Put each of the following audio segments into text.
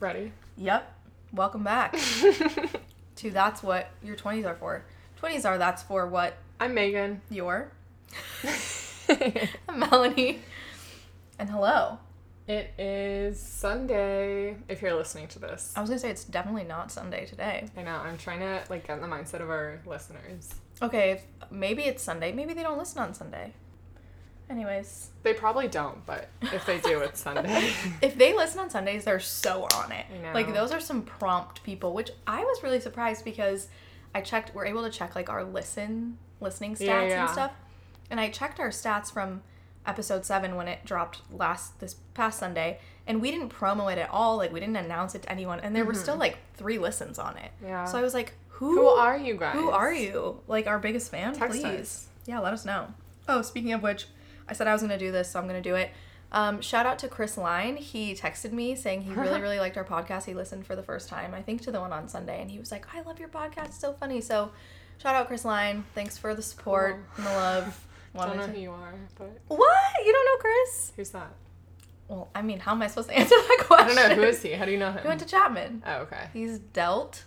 Ready? Yep. Welcome back to That's What Your 20s Are For. 20s are That's For What I'm Megan. Your. I'm Melanie. And hello. It is Sunday if you're listening to this. I was going to say it's definitely not Sunday today. I know, I'm trying to like get in the mindset of our listeners. Okay, if, maybe it's Sunday. Maybe they don't listen on Sunday. Anyways, They probably don't, but if they do, it's Sunday. if they listen on Sundays, they're so on it. Like those are some prompt people, which I was really surprised because I checked. We're able to check like our listen listening stats Yeah, yeah. and stuff, and I checked our stats from episode seven when it dropped last this past Sunday, and we didn't promo it at all. Like we didn't announce it to anyone, and there were still like three listens on it. Mm-hmm. Yeah. So I was like, who? Who are you guys? Who are you? Like our biggest fan? Text Please. us. Yeah, let us know. Oh, speaking of which, I said I was gonna do this, so I'm gonna do it. Um, shout out to Chris Line. He texted me saying he really, really liked our podcast. He listened for the first time, I think, to the one on Sunday, and he was like, "I love your podcast. It's so funny." So, shout out Chris Line. Thanks for the support Cool. and the love. Don't know to- who you are, but What? You don't know Chris? who's that? Well, I mean, how am I supposed to answer that question? I don't know. Who is he? How do you know him? He went to Chapman. oh, okay. He's dealt.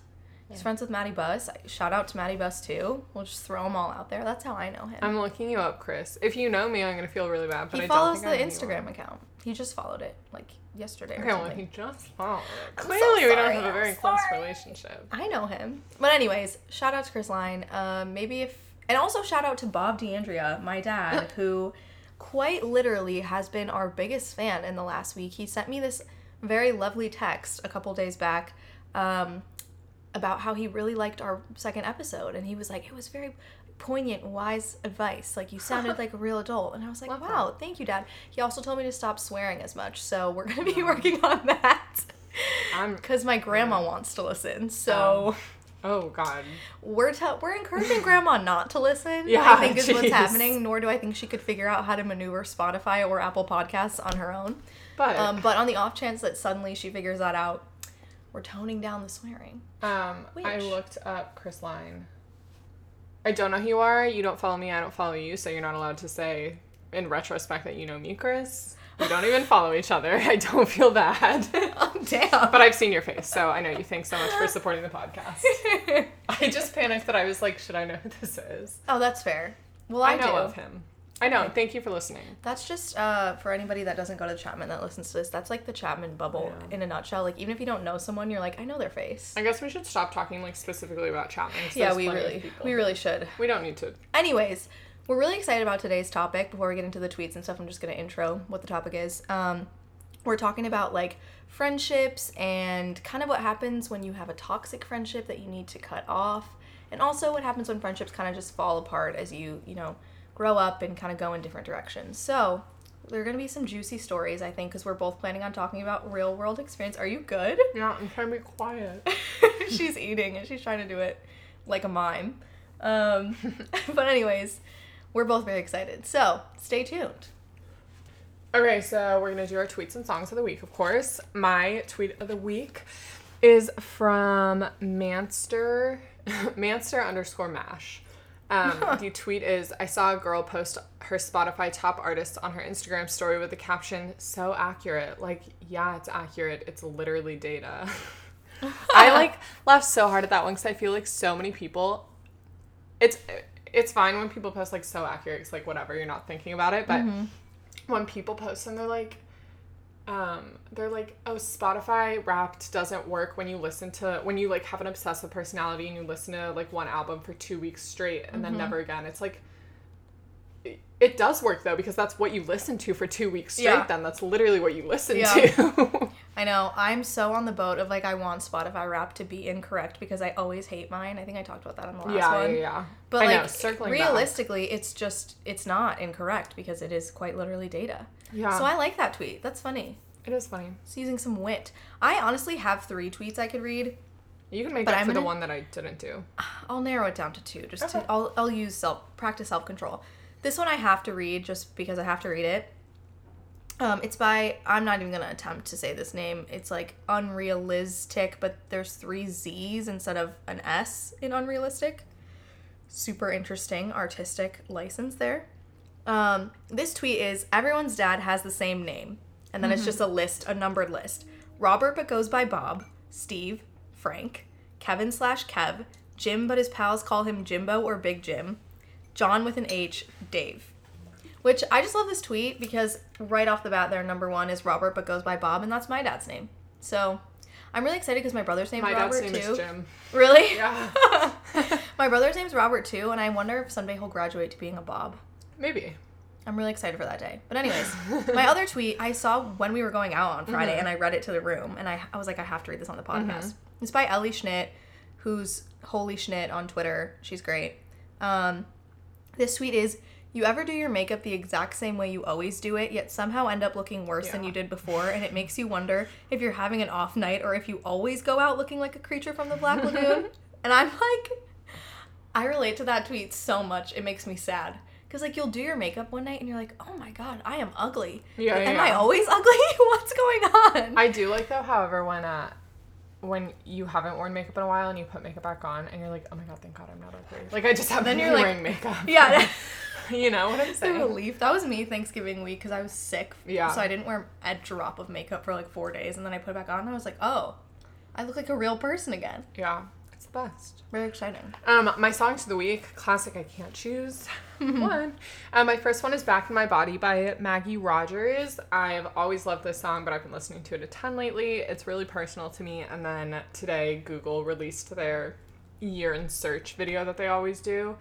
He's friends with Maddie Buss. Shout out to Maddie Buss too. We'll just throw them all out there. That's how I know him. I'm looking you up, Chris. If you know me, I'm gonna feel really bad, but he I follows don't the think I know who Instagram account. He just followed it like yesterday Okay, well, he just followed it. I'm so Clearly, we don't have a very close relationship. I know him. But anyways, shout out to Chris Line. Um, maybe if and also shout out to Bob DeAndrea, my dad, who quite literally has been our biggest fan in the last week. He sent me this very lovely text a couple days back um, about how he really liked our second episode, and he was like, it was very poignant, wise advice. Like you sounded like a real adult, and I was like, Love wow, thank you, Dad. He also told me to stop swearing as much, so we're gonna be working on that. Because my grandma wants to listen, so Oh God. we're tell we're encouraging grandma not to listen. Yeah, I think is what's happening. Nor do I think she could figure out how to maneuver Spotify or Apple Podcasts on her own. But Um, but on the off chance that suddenly she figures that out, we're toning down the swearing. Um, I looked up Chris Line. I don't know who you are. You don't follow me. I don't follow you. So you're not allowed to say in retrospect that you know me, Chris. We don't even follow each other. I don't feel bad. oh damn! but I've seen your face, so I know you. Thanks so much for supporting the podcast. I just panicked that I was like, should I know who this is? oh, that's fair. Well, I I, know do. of him. I know. Thank you for listening. That's just uh, for anybody that doesn't go to Chapman that listens to this. That's like the Chapman bubble Yeah. in a nutshell. Like even if you don't know someone, you're like, I know their face. I guess we should stop talking like specifically about Chapman. yeah, we really, we really should. We don't need to. Anyways, we're really excited about today's topic. Before we get into the tweets and stuff, I'm just gonna intro what the topic is. Um, we're talking about like friendships and kind of what happens when you have a toxic friendship that you need to cut off, and also what happens when friendships kind of just fall apart as you, you know, grow up and kind of go in different directions. So. There are going to be some juicy stories, I think, because we're both planning on talking about real world experience. Are you good? Yeah, I'm trying to be quiet. she's eating and she's trying to do it like a mime. Um, but anyways, we're both very excited. So stay tuned. Okay, so we're gonna do our tweets and songs of the week, of course. My tweet of the week is from Manster, Manster underscore Mash. Um, the tweet is I saw a girl post her Spotify top artists on her Instagram story with the caption, so accurate. Like, yeah, it's accurate. It's literally data. I like laughed so hard at that one because I feel like so many people. It's it's fine when people post like so accurate. It's like whatever, you're not thinking about it. But when people post and they're like, um, they're like, oh, Spotify Wrapped doesn't work when you listen to when you like have an obsessive personality and you listen to like one album for two weeks straight and then never again. It's like. It- does work though because that's what you listen to for two weeks straight. Yeah. Then that's literally what you listen Yeah. to. I know I'm so on the boat of like I want Spotify Wrapped to be incorrect because I always hate mine. I think I talked about that on the last yeah, one. yeah, yeah. But I like know, circling back. realistically, it's just it's not incorrect because it is quite literally data. Yeah. So I like that tweet. That's funny. It is funny. It's using some wit. I honestly have three tweets I could read. You can make But up I'm for the gonna- one that I didn't do. I'll narrow it down to two. Just Okay. to I'll I'll use self practice self control. This one I have to read just because I have to read it. Um, it's by I'm not even gonna attempt to say this name. It's like unrealistic, but there's three Z's instead of an S in unrealistic. Super interesting artistic license there. Um, this tweet is everyone's dad has the same name, and then it's just a list, a numbered list. Robert but goes by Bob, Steve, Frank, Kevin slash Kev, Jim but his pals call him Jimbo or Big Jim, John with an H, Dave. Which I just love this tweet because right off the bat, their number one is Robert but goes by Bob, and that's my dad's name. So I'm really excited because my brother's name's My Robert dad's name too. is Jim. Really? Yeah. my brother's name's Robert too, and I wonder if someday he'll graduate to being a Bob. Maybe. I'm really excited for that day. But anyways, my other tweet I saw when we were going out on Friday, Mm-hmm. and I read it to the room, and I, I was like, I have to read this on the podcast. It's by Ellie Schnitt, who's Holy Schnitt on Twitter. She's great. Um, this tweet is. You ever do your makeup the exact same way you always do it, yet somehow end up looking worse than you did before, and it makes you wonder if you're having an off night or if you always go out looking like a creature from the Black Lagoon? and I'm like, I relate to that tweet so much. It makes me sad. Because, like, you'll do your makeup one night and you're like, oh my god, I am ugly. Yeah, Am yeah. I always ugly? What's going on? I do like though, however, when uh when you haven't worn makeup in a while and you put makeup back on and you're like, oh my god, thank God I'm not ugly. Like I just haven't been like- wearing makeup. yeah. you know what I'm the saying? relief. That was me Thanksgiving week because I was sick. Yeah. So I didn't wear a drop of makeup for like four days. And then I put it back on and I was like, oh, I look like a real person again. Yeah, it's the best. Very exciting. Um, my songs of the week, classic. I can't choose one. Um, my first one is "Back in My Body" by Maggie Rogers. I've always loved this song, but I've been listening to it a ton lately. It's really personal to me. And then today, Google released their year in search video that they always do,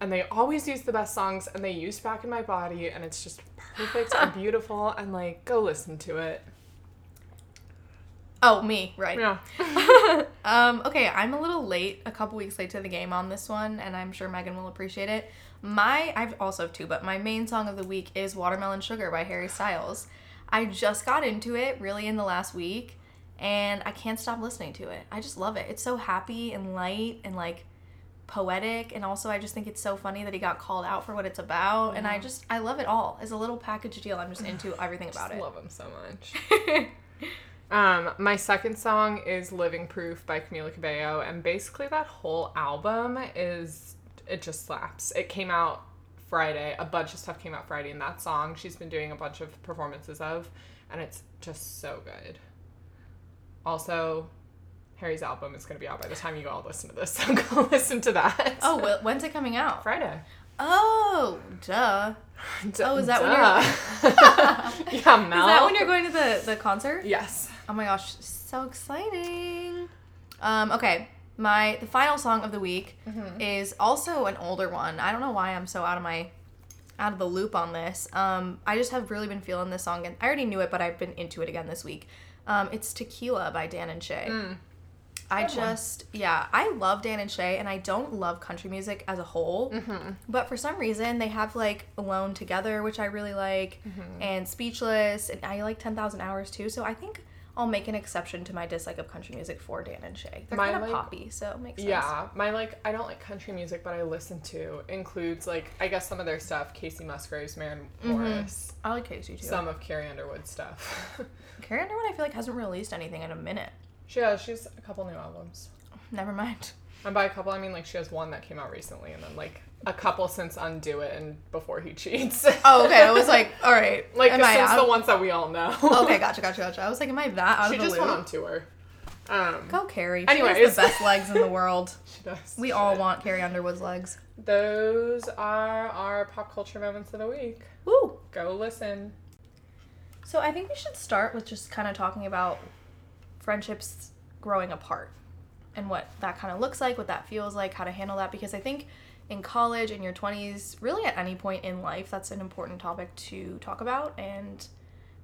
and they always use the best songs. And they used "Back in My Body," and it's just perfect and beautiful. And like, go listen to it. Oh, me, right. Yeah. um, okay, I'm a little late, a couple weeks late to the game on this one, and I'm sure Megan will appreciate it. My, I've also have two, but my main song of the week is Watermelon Sugar by Harry Styles. I just got into it really in the last week, and I can't stop listening to it. I just love it. It's so happy and light and like poetic, and also I just think it's so funny that he got called out for what it's about, and I just, I love it all. As a little package deal, I'm just into everything about Just it. love him so much. Um, my second song is Living Proof by Camila Cabello, and basically that whole album is it just slaps. It came out Friday, a bunch of stuff came out Friday, and that song she's been doing a bunch of performances of, and it's just so good. Also, Harry's album is gonna be out by the time you all listen to this, so go listen to that. oh, wh- when's it coming out? Friday. Oh, duh. Oh, is that when when you're? yeah, Mel. Is that when you're going to the, the concert? Yes. Oh my gosh, so exciting. Um, okay, my the final song of the week is also an older one. I don't know why I'm so out of my out of the loop on this. Um, I just have really been feeling this song and I already knew it, but I've been into it again this week. Um, it's Tequila by Dan and Shay. I Good one. just, yeah, I love Dan and Shay, and I don't love country music as a whole. But for some reason, they have like Alone Together, which I really like, and Speechless, and I like 10,000 Hours too. So I think I'll make an exception to my dislike of country music for Dan and Shay. They're My, kind of like- poppy, so it makes sense. Yeah, my like I don't like country music, but I listen to includes like I guess some of their stuff, Kacey Musgraves, Maren mm-hmm. Morris, I like Kacey too. some of Carrie Underwood stuff. Carrie Underwood, I feel like hasn't released anything in a minute. she has she's a couple new albums. Never mind. And by a couple I mean like she has one that came out recently and then like a couple since Undo It and Before He Cheats. Oh, okay. I was like, all right. like am since the ones that we all know. okay, gotcha, gotcha, gotcha. I was like, am I that out she of the just went on tour. Um Go Carrie. She Anyways. has the best legs in the world. she does. We all Shit. want Carrie Underwood's legs. Those are our pop culture moments of the week. Woo! Go listen. So I think we should start with just kind of talking about friendships growing apart and what that kind of looks like, what that feels like, how to handle that. Because I think in college, in your 20s, really at any point in life, that's an important topic to talk about and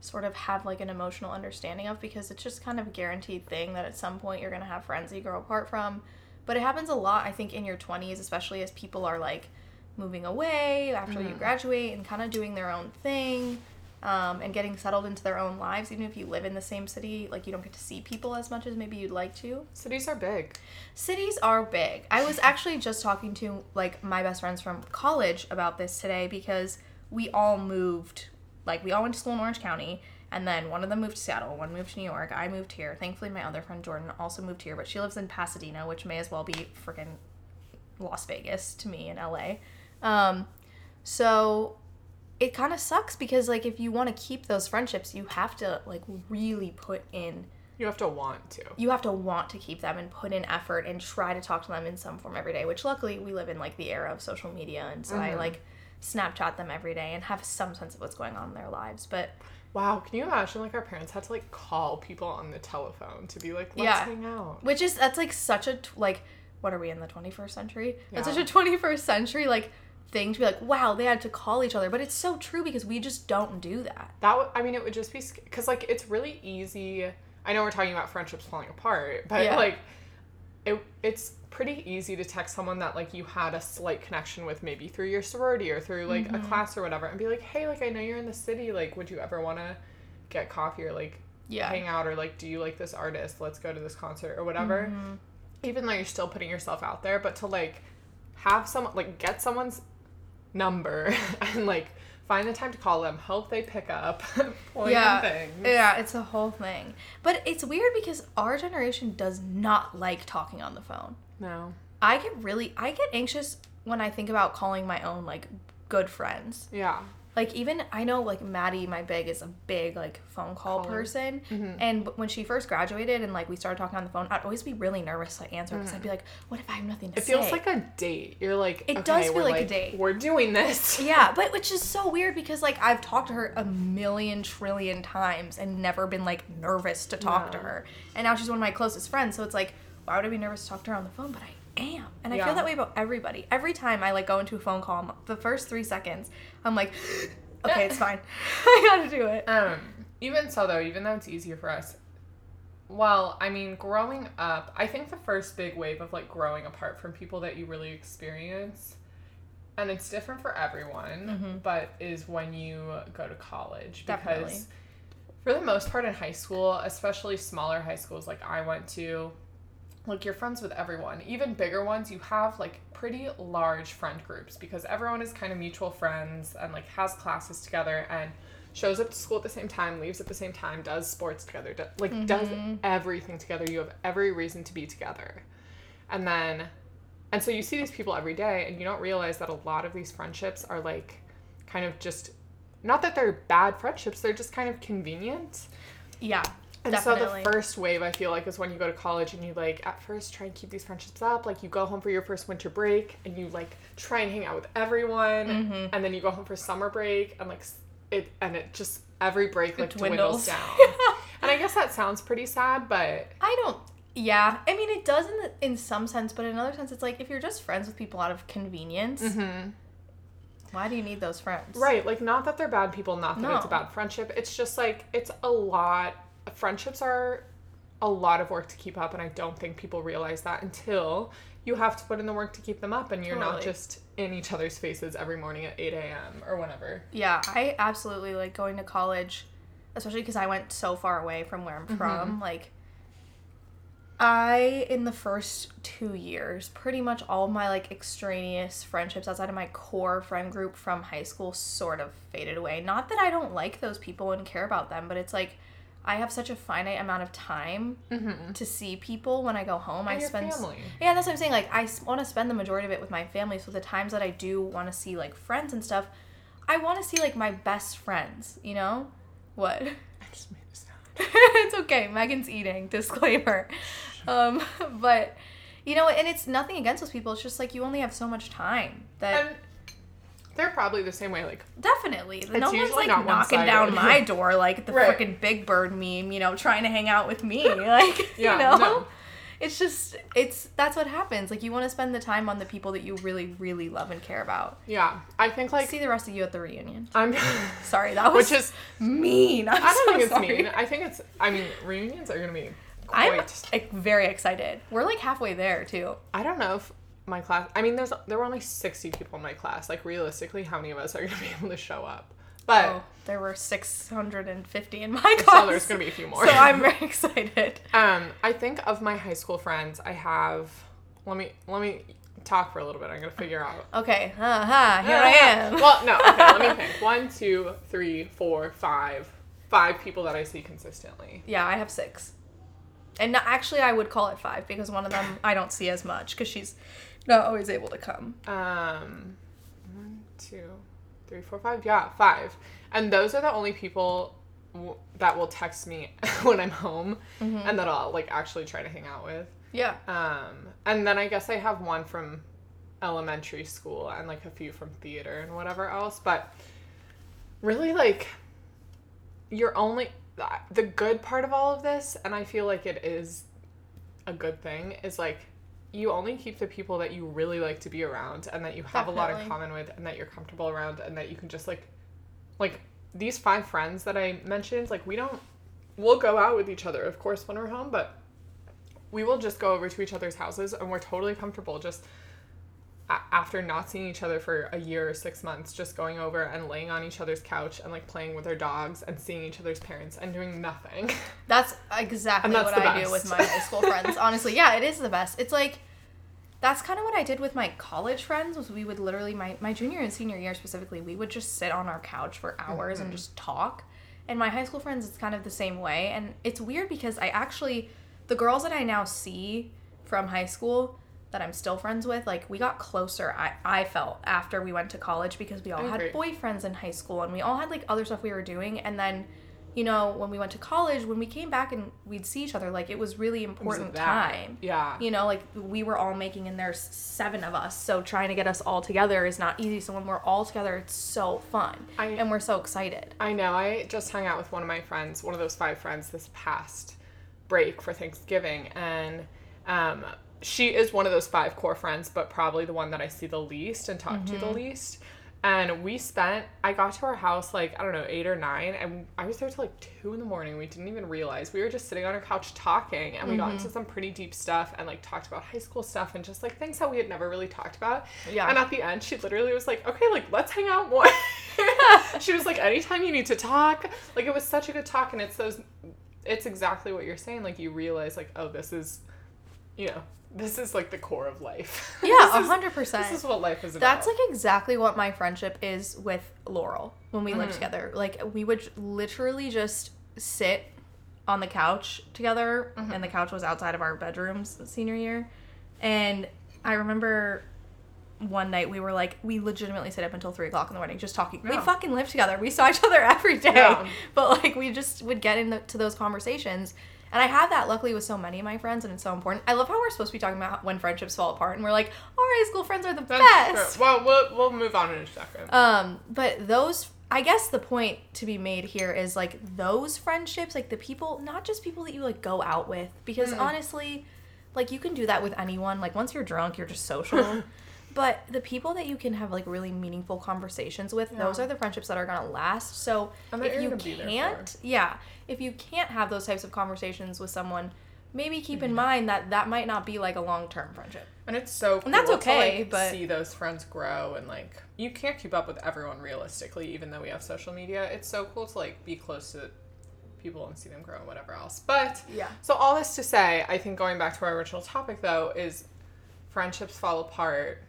sort of have like an emotional understanding of because it's just kind of a guaranteed thing that at some point you're going to have friends that you grow apart from. But it happens a lot, I think, in your 20s, especially as people are like moving away after you mm. graduate and kind of doing their own thing um, and getting settled into their own lives. Even if you live in the same city, like you don't get to see people as much as maybe you'd like to. Cities are big. Cities are big. I was actually just talking to like my best friends from college about this today because we all moved. Like we all went to school in Orange County, and then one of them moved to Seattle, one moved to New York. I moved here. Thankfully, my other friend Jordan also moved here, but she lives in Pasadena, which may as well be freaking Las Vegas to me in LA. Um, so it kind of sucks because like if you want to keep those friendships, you have to like really put in You have to want to. you have to want to keep them and put in effort and try to talk to them in some form every day which luckily we live in like the era of social media and so i Mm-hmm. like snapchat them every day and have some sense of what's going on in their lives but Wow, can you imagine like our parents had to like call people on the telephone to be like, let's Yeah. hang out. which is that's like such a t- like what are we in the 21st century that's such a 21st century like thing to be like wow they had to call each other but it's so true because we just don't do that That would, I mean, it would just be because like it's really easy. I know we're talking about friendships falling apart, but Yeah. like it, it's pretty easy to text someone that like you had a slight connection with maybe through your sorority or through like Mm-hmm. a class or whatever and be like hey like i know you're in the city like would you ever want to get coffee or like Yeah. hang out or like do you like this artist let's go to this concert or whatever Mm-hmm. even though you're still putting yourself out there but to like have someone like get someone's number and like find the time to call them hope they pick up plan yeah. things. Yeah it's a whole thing. But it's weird because our generation does not like talking on the phone. No. I get really I get anxious when I think about calling my own like good friends. yeah Like even I know like Maddie, my big, is a big like phone call Caller. person. Mm-hmm. And when she first graduated and like we started talking on the phone, I'd always be really nervous to answer because I'd be mm. like, "What if I have nothing to it say?" It feels like a date you're like It okay, does feel we're, like a date. we're doing this yeah, but which is so weird because like I've talked to her a million trillion times and never been like nervous to talk to her. And now she's one of my closest friends, so it's like, why would I be nervous to talk to her on the phone? But I am. And I Yeah. feel that way about everybody. Every time I like go into a phone call, I'm- the first three seconds, I'm like, okay, it's fine. I gotta do it. Um, even so, though, even though it's easier for us, well, I mean, growing up, I think the first big wave of like growing apart from people that you really experience, and it's different for everyone, but is when you go to college because. Definitely. For the most part in high school, especially smaller high schools like I went to, like you're friends with everyone. Even bigger ones, you have like pretty large friend groups because everyone is kind of mutual friends and like has classes together and shows up to school at the same time, leaves at the same time, does sports together, do, like does mm-hmm. everything together. You have every reason to be together. And then and so you see these people every day and you don't realize that a lot of these friendships are like kind of just not that they're bad friendships, they're just kind of convenient. Yeah. And definitely. so the first wave I feel like is when you go to college and you like at first try and keep these friendships up. Like you go home for your first winter break and you like try and hang out with everyone, Mm-hmm. and then you go home for summer break and like it and it just every break like dwindles. dwindles, down. and I guess that sounds pretty sad, but I don't. Yeah, I mean it does in the, in some sense, but in another sense, it's like if you're just friends with people out of convenience, why do you need those friends? right, like not that they're bad people, not that it's a bad friendship. It's just like it's a lot. Friendships are a lot of work to keep up, and I don't think people realize that until you have to put in the work to keep them up, and you're not just in each other's faces every morning at 8 a.m. or whenever. Yeah, I absolutely like going to college, especially because I went so far away from where I'm mm-hmm. from. Like, I, in the first two years, pretty much all my like extraneous friendships outside of my core friend group from high school sort of faded away. Not that I don't like those people and care about them, but it's like I have such a finite amount of time to see people when I go home. I And your spend family. yeah, that's what I'm saying. Like, I want to spend the majority of it with my family. So the times that I do want to see like friends and stuff, I want to see like my best friends. You know, what? I just made a sound. it's okay. Megan's eating. Disclaimer. Um, but you know, and it's nothing against those people. It's just like you only have so much time that they're probably the same way. Like, definitely no one's like not knocking down my door like the Right. freaking Big Bird meme. You know, trying to hang out with me. Like Yeah, you know. no. It's just it's that's what happens. Like you want to spend the time on the people that you really really love and care about. yeah, I think like See the rest of you at the reunion. I'm. Sorry, that was Which is, mean. I'm I don't so think it's sorry. mean. I think it's. I mean, reunions are gonna be I'm like, very excited. We're like halfway there too. I don't know if my class. I mean, there's there were only sixty people in my class. Like realistically, how many of us are gonna be able to show up? But Oh, there were 650 in my class. so there's gonna be a few more. So I'm very excited. um, I think of my high school friends, I have. Let me let me talk for a little bit. I'm gonna figure out. Okay, uh-huh, here I am. well, no. Okay, let me think. One, two, three, four, five. Five people that I see consistently. Yeah, I have six. And actually, I would call it five because one of them I don't see as much because she's not always able to come. Um, one, two, three, four, five. Yeah, five. And those are the only people. w- that will text me when I'm home Mm-hmm. and that I'll like actually try to hang out with. Yeah. Um, and then I guess I have one from elementary school and like a few from theater and whatever else. But really, like, you're only the good part of all of this, and I feel like it is a good thing, is like you only keep the people that you really like to be around and that you have a lot in common with and that you're comfortable around and that you can just like like these five friends that I mentioned, like we don't we'll go out with each other, of course, when we're home, but we will just go over to each other's houses and we're totally comfortable just a- after not seeing each other for a year or six months just going over and laying on each other's couch and like playing with our dogs and seeing each other's parents and doing nothing That's exactly that's what I do with my high school friends. Honestly, yeah, it is the best. It's like that's kind of what I did with my college friends. Was we would literally my my junior and senior year specifically, we would just sit on our couch for hours and mm-hmm. just talk. And my high school friends, it's kind of the same way. And it's weird because I actually, the girls that I now see from high school that I'm still friends with, like we got closer. I I felt after we went to college because we all I had agree. boyfriends in high school and we all had like other stuff we were doing. And then, you know, when we went to college, when we came back and we'd see each other, like it was really important that. time. yeah You know, like we were all making, and there's seven of us, so trying to get us all together is not easy. So when we're all together, it's so fun, I- and we're so excited. I know. I just hung out with one of my friends, one of those five friends, this past break for Thanksgiving, and um, she is one of those five core friends, but probably the one that I see the least and talk to the least. And we spent. I got to our house like I don't know eight or nine, and I was there till like two in the morning. We didn't even realize we were just sitting on our couch talking, and we got mm-hmm. into some pretty deep stuff and like talked about high school stuff and just like things that we had never really talked about. Yeah. And at the end, she literally was like, "Okay, like let's hang out more." she was like, "Anytime you need to talk." Like it was such a good talk, and it's those. It's exactly what you're saying. Like you realize, like, oh, this is, you know, this is like the core of life. Yeah, hundred percent. This is what life is about. That's like exactly what my friendship is with Laurel when we Mm-hmm. lived together. Like we would literally just sit on the couch together, Mm-hmm. and the couch was outside of our bedrooms senior year. And I remember one night we were like, we legitimately stayed up until three o'clock in the morning just talking. We fucking lived together. We saw each other every day, Yeah. but like we just would get into those conversations. And I have that luckily with so many of my friends, and it's so important. I love how we're supposed to be talking about when friendships fall apart, and we're like, our high school friends are the That's best. true. Well, we'll we'll move on in a second. Um, but those, I guess the point to be made here is like those friendships, like the people, not just people that you like go out with, because honestly, like you can do that with anyone. Like once you're drunk, you're just social. but the people that you can have like really meaningful conversations with, those are the friendships that are gonna last. So if you gonna be there can't, yeah, if you can't have those types of conversations with someone, maybe keep Mm-hmm. in mind that that might not be like a long term friendship. And it's so cool And that's okay, to like but- see those friends grow and like you can't keep up with everyone realistically, even though we have social media. It's so cool to like be close to people and see them grow and whatever else. But Yeah. so all this to say, I think going back to our original topic though, is friendships fall apart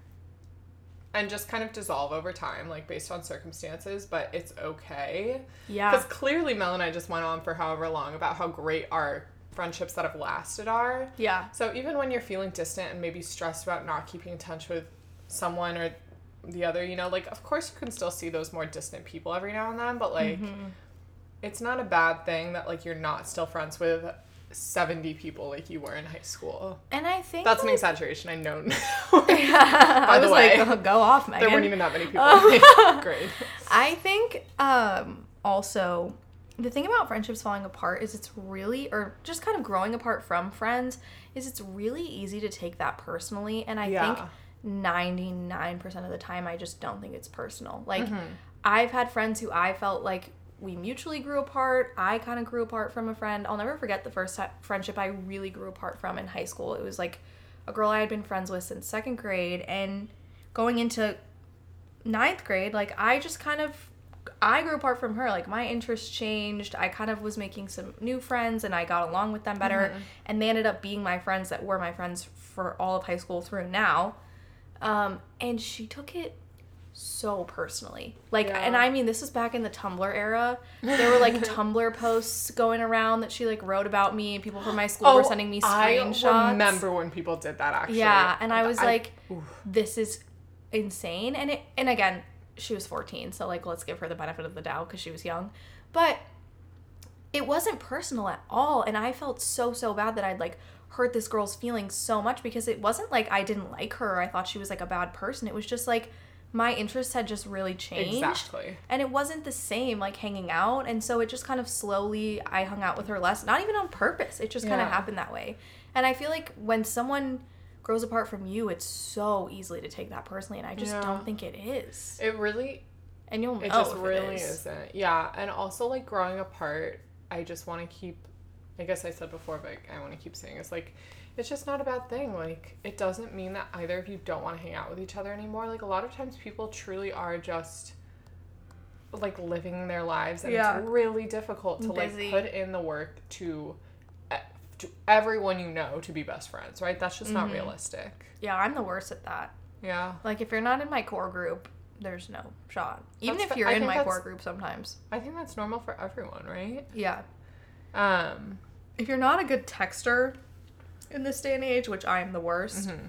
and just kind of dissolve over time, like based on circumstances, but it's okay. Yeah. Because clearly Mel and I just went on for however long about how great our friendships that have lasted are. Yeah. So even when you're feeling distant and maybe stressed about not keeping in touch with someone or the other, you know, like of course you can still see those more distant people every now and then, but like mm-hmm. it's not a bad thing that like you're not still friends with 70 people like you were in high school. And I think That's an exaggeration, I know. I the was way, like, go off, Megan. there weren't even that many people in my grade. I think um, also the thing about friendships falling apart is it's really, or just kind of growing apart from friends, is it's really easy to take that personally. And I Yeah. think 99% of the time, I just don't think it's personal. Like, Mm-hmm. I've had friends who I felt like we mutually grew apart. I kind of grew apart from a friend. I'll never forget the first friendship I really grew apart from in high school. It was like a girl I had been friends with since second grade, and going into ninth grade, like I just kind of I grew apart from her. Like my interests changed. I kind of was making some new friends and I got along with them better. And they ended up being my friends that were my friends for all of high school through now. Um, and she took it so personally. Like, Yeah. and I mean, this is back in the Tumblr era. There were like Tumblr posts going around that she like wrote about me, and people from my school oh, were sending me screenshots. Oh, I remember when people did that actually. Yeah, and I was like, oof. this is insane. And it, and again, she was 14, so like let's give her the benefit of the doubt because she was young. But it wasn't personal at all and i felt so so bad that i'd like hurt this girl's feelings so much because it wasn't like i didn't like her or i thought she was like a bad person it was just like my interests had just really changed Exactly. and it wasn't the same like hanging out and so it just kind of slowly i hung out with her less not even on purpose it just kind of happened that way and i feel like when someone grows apart from you it's so easily to take that personally and i just Yeah. don't think it is It really and you'll know it just really it is. isn't. Yeah, and also like growing apart, I just want to keep. I guess I said before, but I want to keep saying it's like, it's just not a bad thing. Like it doesn't mean that either of you don't want to hang out with each other anymore. Like a lot of times, people truly are just like living their lives, and Yeah. it's really difficult to Busy. like put in the work to. e- To everyone you know to be best friends, right? That's just Mm-hmm. not realistic. yeah i'm the worst at that Yeah. Like if you're not in my core group, there's no shot. Even That's if you're I in my core group sometimes. I think that's normal for everyone, right? Yeah. Um, If you're not a good texter in this day and age, which I am the worst, Mm-hmm.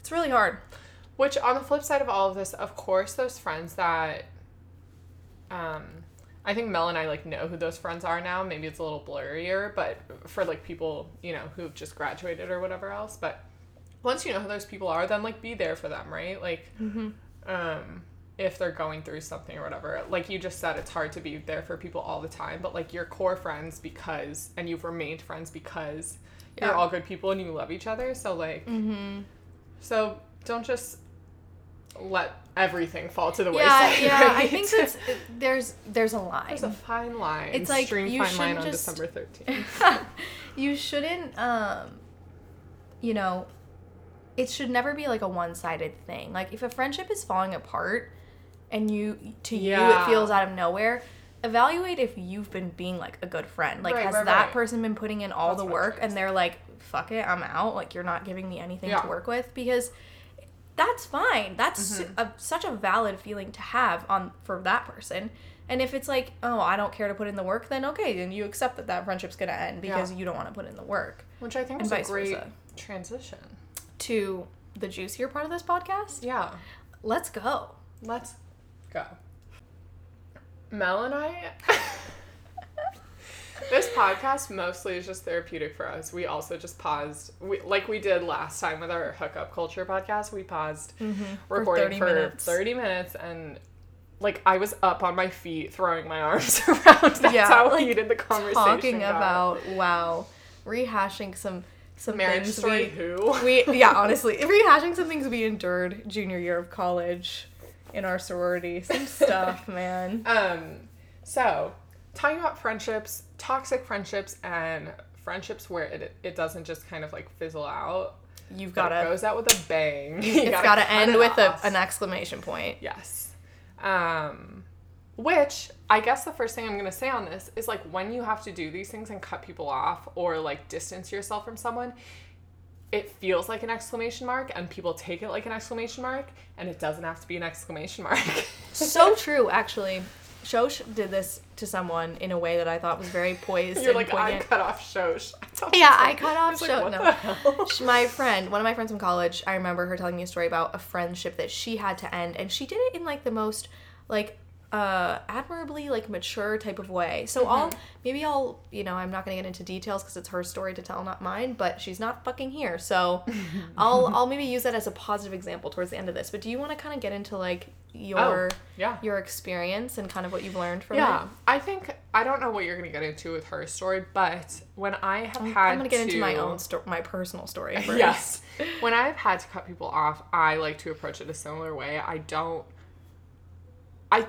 it's really hard. Which, on the flip side of all of this, of course, those friends that, um, I think Mel and I like know who those friends are now. Maybe it's a little blurrier, but for like people you know who've just graduated or whatever else. But once you know who those people are, then like be there for them, right? Like, um, if they're going through something or whatever. Like you just said, it's hard to be there for people all the time, but like your core friends because, and you've remained friends because. You're all good people and you love each other. So like, Mm-hmm. so don't just let everything fall to the Yeah, wayside. yeah. I right? think that's there's there's a line. there's a fine line. It's like Extreme you fine line shouldn't on just- December thirteenth. you shouldn't um you know it should never be like a one-sided thing like if a friendship is falling apart and you to you it feels out of nowhere evaluate if you've been being like a good friend like Right, has right, that right. person been putting in all That's the work and they're like fuck it i'm out like you're not giving me anything Yeah. to work with because that's fine that's Mm-hmm. a, such a valid feeling to have on for that person and if it's like oh i don't care to put in the work then okay then you accept that that friendship's gonna end because Yeah. you don't want to put in the work Which I think is a great versa. transition. to the juicier part of this podcast Yeah. let's go Let's go. Mel and I. this podcast mostly is just therapeutic for us. We also just paused, we, like we did last time with our hookup culture podcast. We paused mm-hmm. For recording 30 for minutes. 30 minutes and like I was up on my feet throwing my arms around. That's Yeah, how like, heated the conversation talking got. about wow rehashing some some marriage things story. we, Who? we yeah honestly rehashing some things we endured junior year of college in our sorority some stuff man Um, so talking about friendships, toxic friendships, and friendships where it it doesn't just kind of like fizzle out. you've gotta it goes out with a bang. You it's gotta gotta end with a, an exclamation point yes. Um, which I guess the first thing I'm gonna say on this is like when you have to do these things and cut people off or like distance yourself from someone, it feels like an exclamation mark and people take it like an exclamation mark and it doesn't have to be an exclamation mark. so true actually shosh did this to someone in a way that i thought was very poised You're and like, I cut off Shosh. I Yeah, I cut off was like, no. the hell? Sh- my friend, one of my friends from college, I remember her telling me a story about a friendship that she had to end, and she did it in like the most like uh admirably like mature type of way. So I'll maybe I'll you know I'm not gonna get into details because it's her story to tell, not mine. But she's not fucking here, so I'll I'll maybe use that as a positive example towards the end of this. But do you want to kind of get into like your Oh, yeah. your experience and kind of what you've learned from Yeah, it? I think I don't know what you're gonna get into with her story, but when I have had I'm gonna get into my own story my personal story first. Yes. when I've had to cut people off, I like to approach it a similar way. I don't I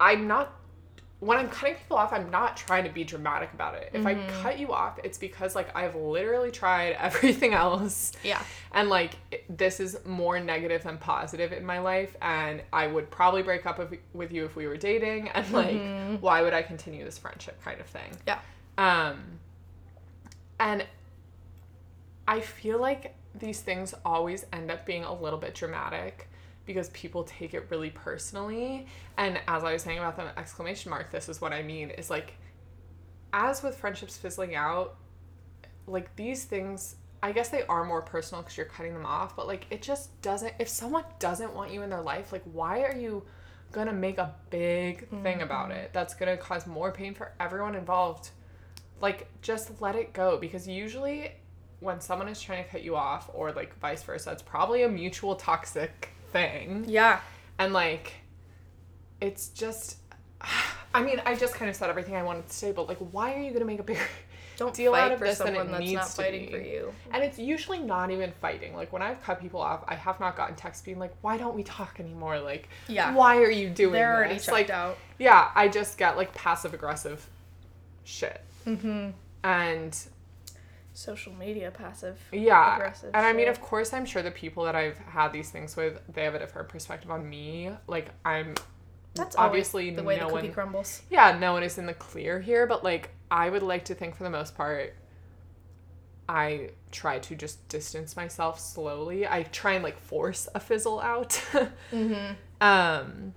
I'm not when I'm cutting people off, I'm not trying to be dramatic about it. If I cut you off, it's because like I've literally tried everything else. Yeah. And like this is more negative than positive in my life and I would probably break up with, with you if we were dating and like why would I continue this friendship kind of thing. Yeah. Um, and I feel like these things always end up being a little bit dramatic because people take it really personally. And as I was saying about the exclamation mark, this is what I mean is like, as with friendships fizzling out, like these things, I guess they are more personal because you're cutting them off, but like it just doesn't, if someone doesn't want you in their life, like why are you gonna make a big thing about Mm-hmm. it. That's gonna cause more pain for everyone involved. Like, just let it go because usually when someone is trying to cut you off or like vice versa, it's probably a mutual toxic thing. Yeah. And like, it's just, I mean, I just kind of said everything I wanted to say, but like, why are you gonna make a bigger Don't deal fight out of this than it that's needs not to fighting be? for you. And it's usually not even fighting. Like when I've cut people off, I have not gotten texts being like, "Why don't we talk anymore?" Like, Yeah. why are you doing They're already this? checked like, out. yeah, I just get like passive aggressive shit. Mm-hmm. And Social media passive. yeah, Aggressive and I mean, of course, I'm sure the people that I've had these things with, they have a different perspective on me. Like, I'm That's obviously the way no the cookie one- crumbles. yeah, no one is in the clear here, but like I would like to think for the most part I try to just distance myself slowly. I try and like force a fizzle out. Mm-hmm. um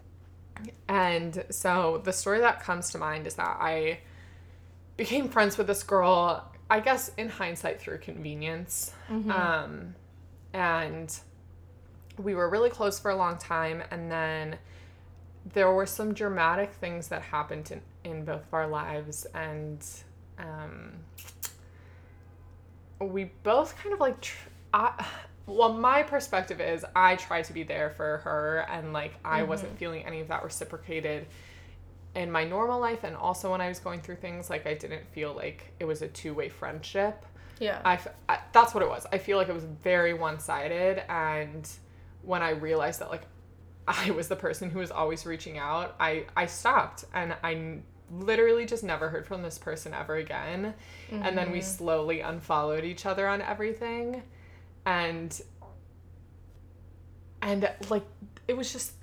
and so the story that comes to mind is that I became friends with this girl, I guess in hindsight through convenience. Um and we were really close for a long time and then there were some dramatic things that happened in, in both of our lives and um, we both kind of like tr- I, well my perspective is i tried to be there for her and like i wasn't feeling any of that reciprocated in my normal life and also when i was going through things like i didn't feel like it was a two-way friendship Yeah. I, f- I- that's what it was. I feel like it was very one sided, and when I realized that like I was the person who was always reaching out, I I stopped and I literally just never heard from this person ever again. And then we mm-hmm. slowly unfollowed each other on everything, and and like it was just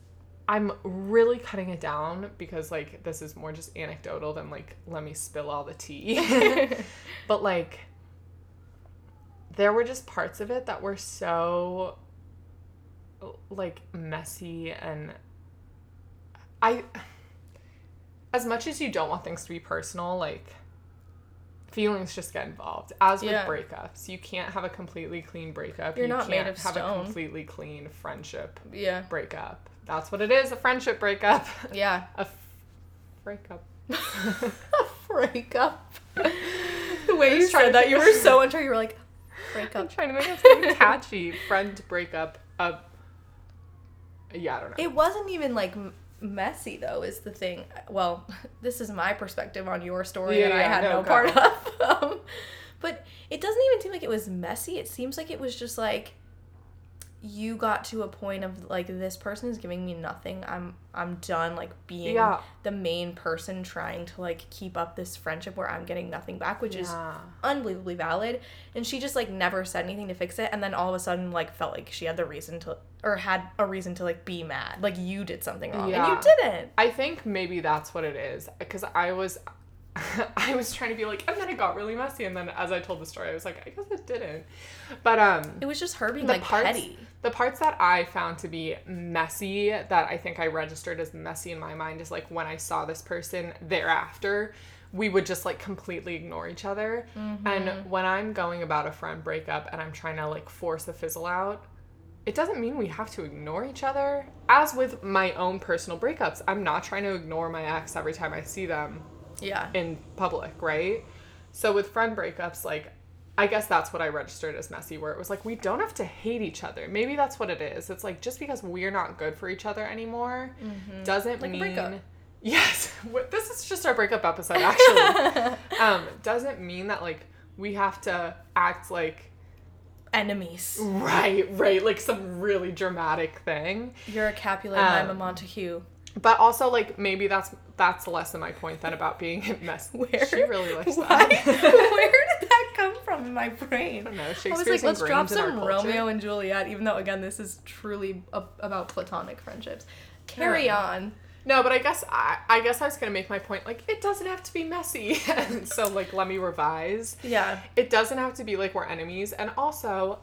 I'm really cutting it down because like this is more just anecdotal than like let me spill all the tea. but like there were just parts of it that were so like messy and I as much as you don't want things to be personal like feelings just get involved as with Yeah. breakups you can't have a completely clean breakup You're you not can't made of have a completely clean friendship yeah. breakup that's what it is a friendship breakup Yeah. a f- breakup a breakup. the way you said that, you were so unsure. You were like, breakup. I'm trying to make it something catchy friend breakup uh yeah I don't know It wasn't even like m- messy though. Is the thing. Well, this is my perspective on your story Yeah, that I had no, no, part of. Um, but it doesn't even seem like it was messy. It seems like it was just like you got to a point of like this person is giving me nothing. I'm I'm done like being Yeah. the main person trying to like keep up this friendship where I'm getting nothing back, which is unbelievably valid and she just like never said anything to fix it and then all of a sudden like felt like she had the reason to or had a reason to like be mad like you did something wrong Yeah. and you didn't I think maybe that's what it is because I was I was trying to be like and then it got really messy and then as I told the story I was like I guess it didn't. But um it was just her being the like parts petty. the parts that I found to be messy that I think I registered as messy in my mind is like when I saw this person thereafter we would just like completely ignore each other. And when I'm going about a friend breakup and I'm trying to like force a fizzle out it doesn't mean we have to ignore each other. As with my own personal breakups I'm not trying to ignore my ex every time I see them yeah in public, right? So with friend breakups, like I guess that's what I registered as messy, where it was like we don't have to hate each other. Maybe that's what it is. It's like just because we're not good for each other anymore doesn't Mm-hmm. Like a mean breakup. yes. This is just our breakup episode, actually. um, doesn't mean that like we have to act like enemies right, right, like some really dramatic thing. you're a capulet and i'm a Um, montague But also, like maybe that's that's less of my point than about being messy. Where? She really likes Why? that. where did that come from in my brain I don't know. I was like, let's drop ingrained in our some. Romeo and Juliet, even though again this is truly a- about platonic friendships. Carry on. No, but I guess I, I guess I was gonna make my point. Like, it doesn't have to be messy. and so, like, let me revise. Yeah. It doesn't have to be like we're enemies. And also,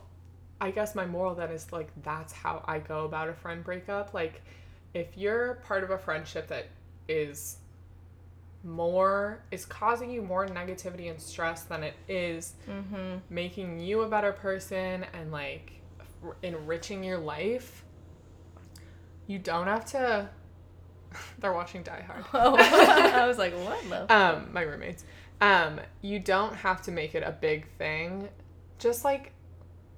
I guess my moral then is like that's how I go about a friend breakup. Like, if you're part of a friendship that is more is causing you more negativity and stress than it is Mm-hmm. making you a better person and like r- enriching your life, you don't have to They're watching Die Hard. Oh, I was like, what? Um, my roommates. Um, you don't have to make it a big thing. Just like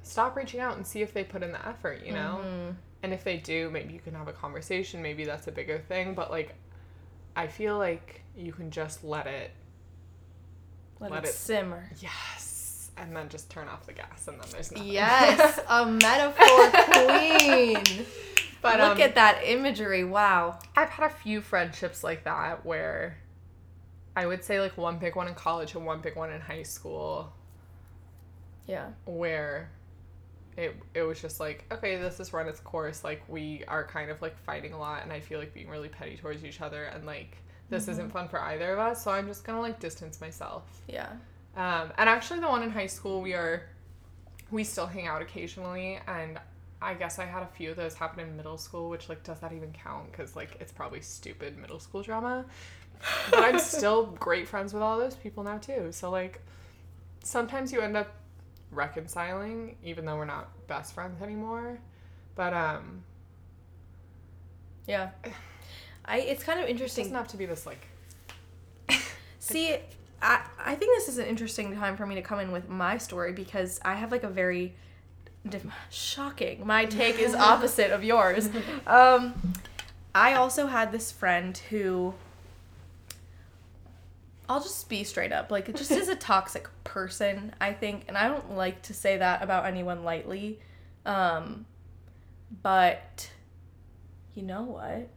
stop reaching out and see if they put in the effort, you know? Mm-hmm. And if they do, maybe you can have a conversation. Maybe that's a bigger thing. But like, I feel like you can just let it, Let, let it, it- simmer. yes, and then just turn off the gas, and then there's nothing. Yes, a metaphor queen. But Look um, at that imagery. Wow. I've had a few friendships like that where I would say like one big one in college and one big one in high school Yeah. where it it was just like okay this has run its course like we are kind of like fighting a lot and I feel like being really petty towards each other and like this isn't fun for either of us so I'm just gonna like distance myself. Yeah. um, and actually the one in high school we are we still hang out occasionally and I guess I had a few of those happen in middle school which like does that even count? Because like it's probably stupid middle school drama. But I'm still great friends with all those people now too. So like sometimes you end up reconciling even though we're not best friends anymore but um Yeah. I it's kind of it interesting. doesn't have to be this like See, I I think this is an interesting time for me to come in with my story because I have like a very diff- shocking. My take is opposite of yours. Um, I also had this friend who I'll just be straight up, like it just is a toxic person, I think, and I don't like to say that about anyone lightly. Um, but you know what?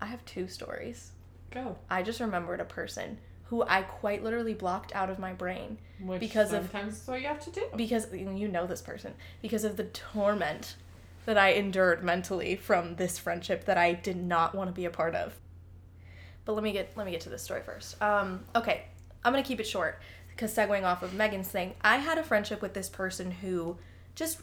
I have two stories. go I just remembered a person who I quite literally blocked out of my brain which Because of- sometimes is what you have to do because you know this person because of the torment that I endured mentally from this friendship that I did not want to be a part of. But let me get let me get to this story first. Um, okay, I'm gonna keep it short because segueing off of Megan's thing, I had a friendship with this person who just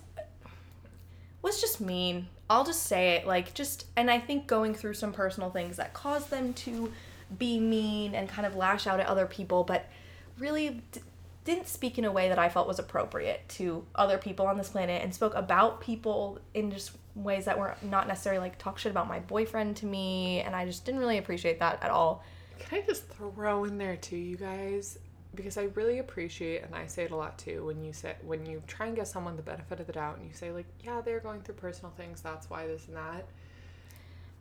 was just mean. I'll just say it like just and I think going through some personal things that caused them to be mean and kind of lash out at other people, but really d- didn't speak in a way that I felt was appropriate to other people on this planet and spoke about people in just ways that were not necessarily like talk shit about my boyfriend to me and I just didn't really appreciate that at all. Can I just throw in there too, you guys? Because I really appreciate, and I say it a lot too, when you say when you try and give someone the benefit of the doubt, and you say like, yeah, they're going through personal things, that's why this and that.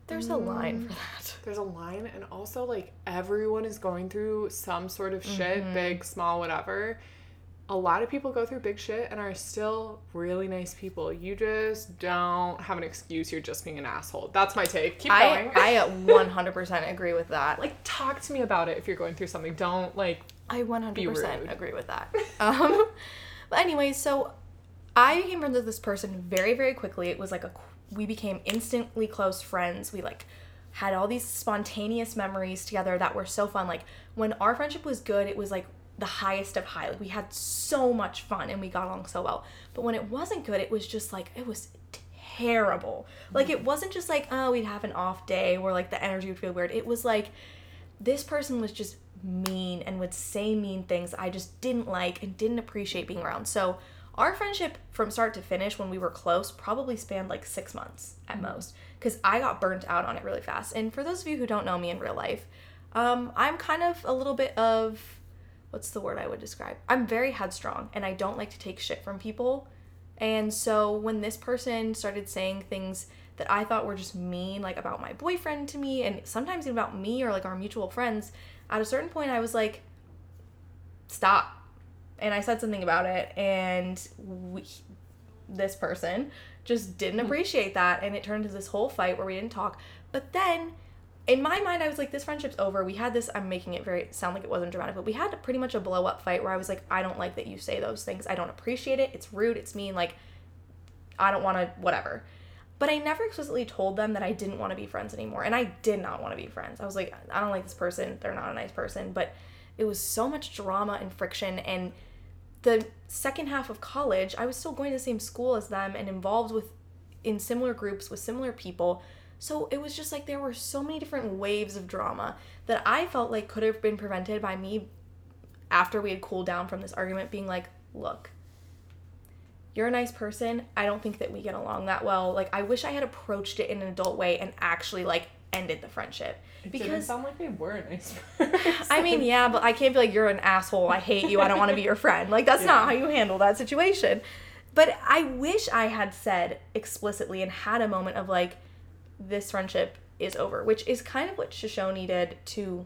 There's a line mm. for that. There's a line, and also like everyone is going through some sort of shit, mm-hmm. big, small, whatever. A lot of people go through big shit and are still really nice people. You just don't have an excuse. You're just being an asshole. That's my take. Keep I going. I uh, 100% agree with that. like talk to me about it if you're going through something. Don't like I 100% rude. agree with that. Um, but anyways, so I became friends with this person very, very quickly. It was like a we became instantly close friends. We like had all these spontaneous memories together that were so fun. Like when our friendship was good, it was like the highest of high. Like we had so much fun and we got along so well. But when it wasn't good, it was just like it was terrible. Like it wasn't just like oh we'd have an off day where like the energy would feel weird. It was like this person was just mean and would say mean things I just didn't like and didn't appreciate being around. So our friendship from start to finish when we were close probably spanned like six months at most because I got burnt out on it really fast. And for those of you who don't know me in real life, um, I'm kind of a little bit of what's the word I would describe? I'm very headstrong and I don't like to take shit from people. And so when this person started saying things that I thought were just mean, like about my boyfriend to me, and sometimes even about me or like our mutual friends, at a certain point I was like, stop. And I said something about it, and we, this person just didn't mm-hmm. appreciate that, and it turned into this whole fight where we didn't talk. But then in my mind, I was like, this friendship's over. We had this, I'm making it very sound like it wasn't dramatic, but we had pretty much a blow up fight where I was like, I don't like that you say those things. I don't appreciate it. It's rude. It's mean. Like, I don't want to, whatever. But I never explicitly told them that I didn't want to be friends anymore. And I did not want to be friends. I was like, I don't like this person. They're not a nice person. But it was so much drama and friction. And the second half of college, I was still going to the same school as them and involved with in similar groups with similar people. So it was just like there were so many different waves of drama that I felt like could have been prevented by me after we had cooled down from this argument being like, look, you're a nice person. I don't think that we get along that well. Like I wish I had approached it in an adult way and actually like ended the friendship. Because it didn't sound like they were a nice person. I mean, yeah, but I can't be like, you're an asshole. I hate you. I don't want to be your friend. Like, that's not how you handle that situation. But I wish I had said explicitly and had a moment of like, this friendship is over, which is kind of what Shoshone did to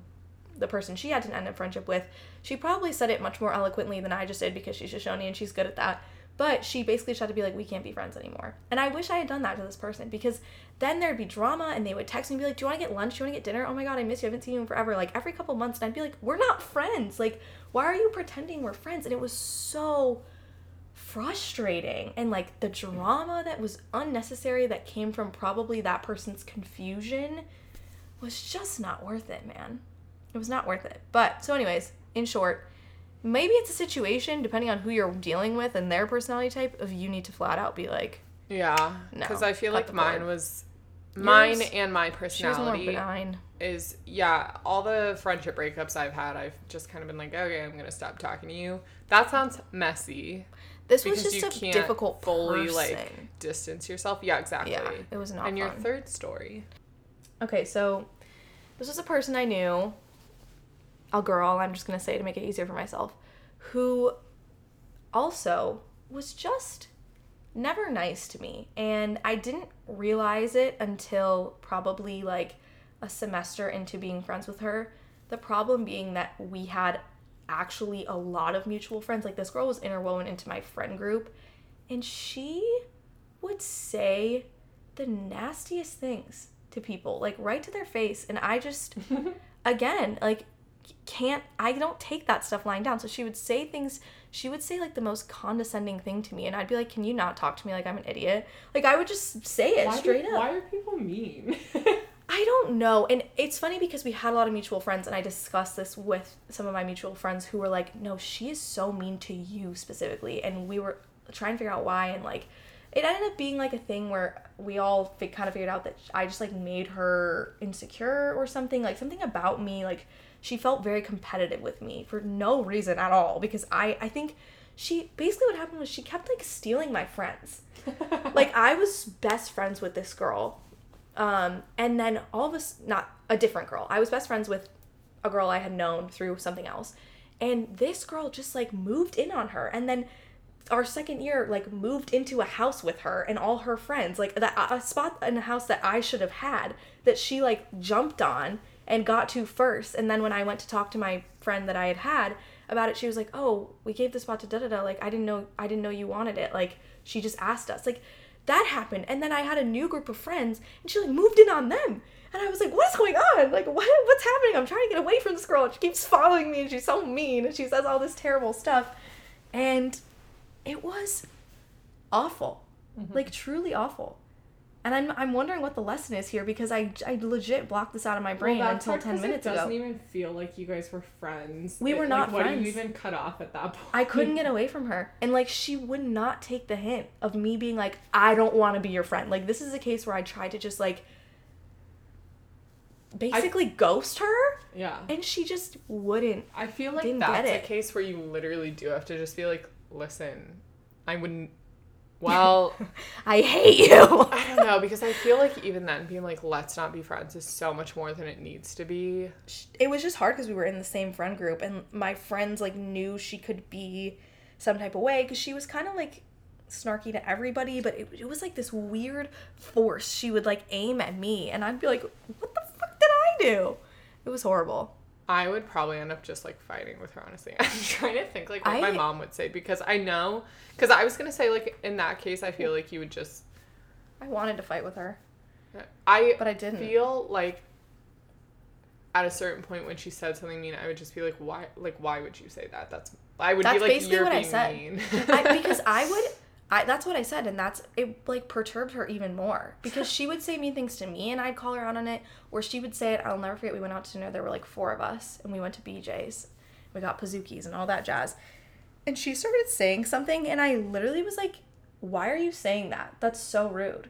the person she had to end a friendship with. She probably said it much more eloquently than I just did because she's Shoshone and she's good at that. But she basically just had to be like, we can't be friends anymore. And I wish I had done that to this person because then there'd be drama and they would text me and be like, do you want to get lunch? Do you want to get dinner? Oh my God, I miss you. I haven't seen you in forever. Like every couple months. And I'd be like, we're not friends. Like, why are you pretending we're friends? And it was so frustrating. And like the drama that was unnecessary that came from probably that person's confusion was just not worth it, man. It was not worth it. But so, anyways, in short, maybe it's a situation depending on who you're dealing with and their personality type of you need to flat out be like yeah, No, because I feel like mine cord. was mine Yours- and my personality is yeah. All the friendship breakups I've had, I've just kind of been like, okay, I'm gonna stop talking to you. That sounds messy. This was just a difficult fully person. like distance yourself. Yeah, exactly. yeah it was not and your fun. third story. okay so this was a person i knew a girl i'm just going to say to make it easier for myself who also was just never nice to me and i didn't realize it until probably like a semester into being friends with her the problem being that we had actually a lot of mutual friends. Like this girl was interwoven into my friend group and she would say the nastiest things to people like right to their face. And i just again like can't i don't take that stuff lying down. So she would say things she would say like the most condescending thing to me. And i'd be like can you not talk to me like i'm an idiot? Like i would just say it Why do- straight up. Why are people mean? I don't know. And it's funny because we had a lot of mutual friends, and I discussed this with some of my mutual friends who were like, no, she is so mean to you specifically. And we were trying to figure out why. And like, it ended up being like a thing where we all kind of figured out that I just like made her insecure or something. Like, something about me, like, she felt very competitive with me for no reason at all. Because I, I think she basically what happened was she kept like stealing my friends like I was best friends with this girl. Um, and then all of us not a different girl. I was best friends with a girl I had known through something else. And this girl just like moved in on her. And then our second year like moved into a house with her and all her friends like that a spot in a house that I should have had that she like jumped on and got to first. And then when I went to talk to my friend that I had had about it she was like oh we gave the spot to da da da. Like I didn't know I didn't know you wanted it. Like she just asked us. Like that happened. And then I had a new group of friends and she like moved in on them. And I was like what is going on? Like what what's happening? I'm trying to get away from this girl and she keeps following me and she's so mean and she says all this terrible stuff. And it was awful. Mm-hmm. Like truly awful and I'm, I'm wondering what the lesson is here because I, I legit blocked this out of my brain Well, until hard 10 'cause minutes it ago doesn't even feel like you guys were friends. We It- were like, not do friends. you even cut off at that point? I couldn't get away from her. And like she would not take the hint of me being like, I don't want to be your friend. Like this is a case where I tried to just like basically ghost her Yeah. and she just wouldn't. I feel like that's a case where you literally do have to just be like, listen, I wouldn't. Well, I hate you. I don't know because I feel like even then being like, let's not be friends is so much more than it needs to be. it was just hard because we were in the same friend group and my friends like knew she could be some type of way because she was kind of like snarky to everybody but it, it was like this weird force she would like aim at me and i'd be like what the fuck did i do it was horrible I would probably end up just like fighting with her, honestly. I'm trying to think like what my mom would say because I know, because I was gonna say like in that case, I feel like you would just, i wanted to fight with her I but i didn't feel like at a certain point when she said something mean, I would just be like, why, like why would you say that? That's I would That's be like, basically you're what I being said. mean. I, because I would, I that's what I said, and that's it. Like perturbed her even more because she would say mean things to me, and I'd call her out on it. Or she would say it. I'll never forget. We went out to dinner. There were like four of us, and we went to BJ's. We got Pizookies and all that jazz. And she started saying something, and I literally was like, "Why are you saying that? That's so rude."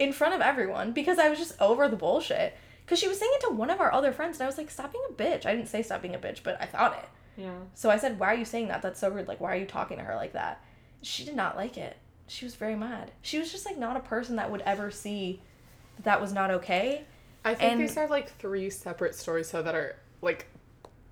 In front of everyone, because I was just over the bullshit. Because she was saying it to one of our other friends, and I was like, "Stop being a bitch." I didn't say stop being a bitch, but I thought it. yeah. So I said, Why are you saying that? That's so rude. Like, why are you talking to her like that? She did not like it. She was very mad. She was just like not a person that would ever see that that was not okay. I think And- these are like three separate stories, so that are like,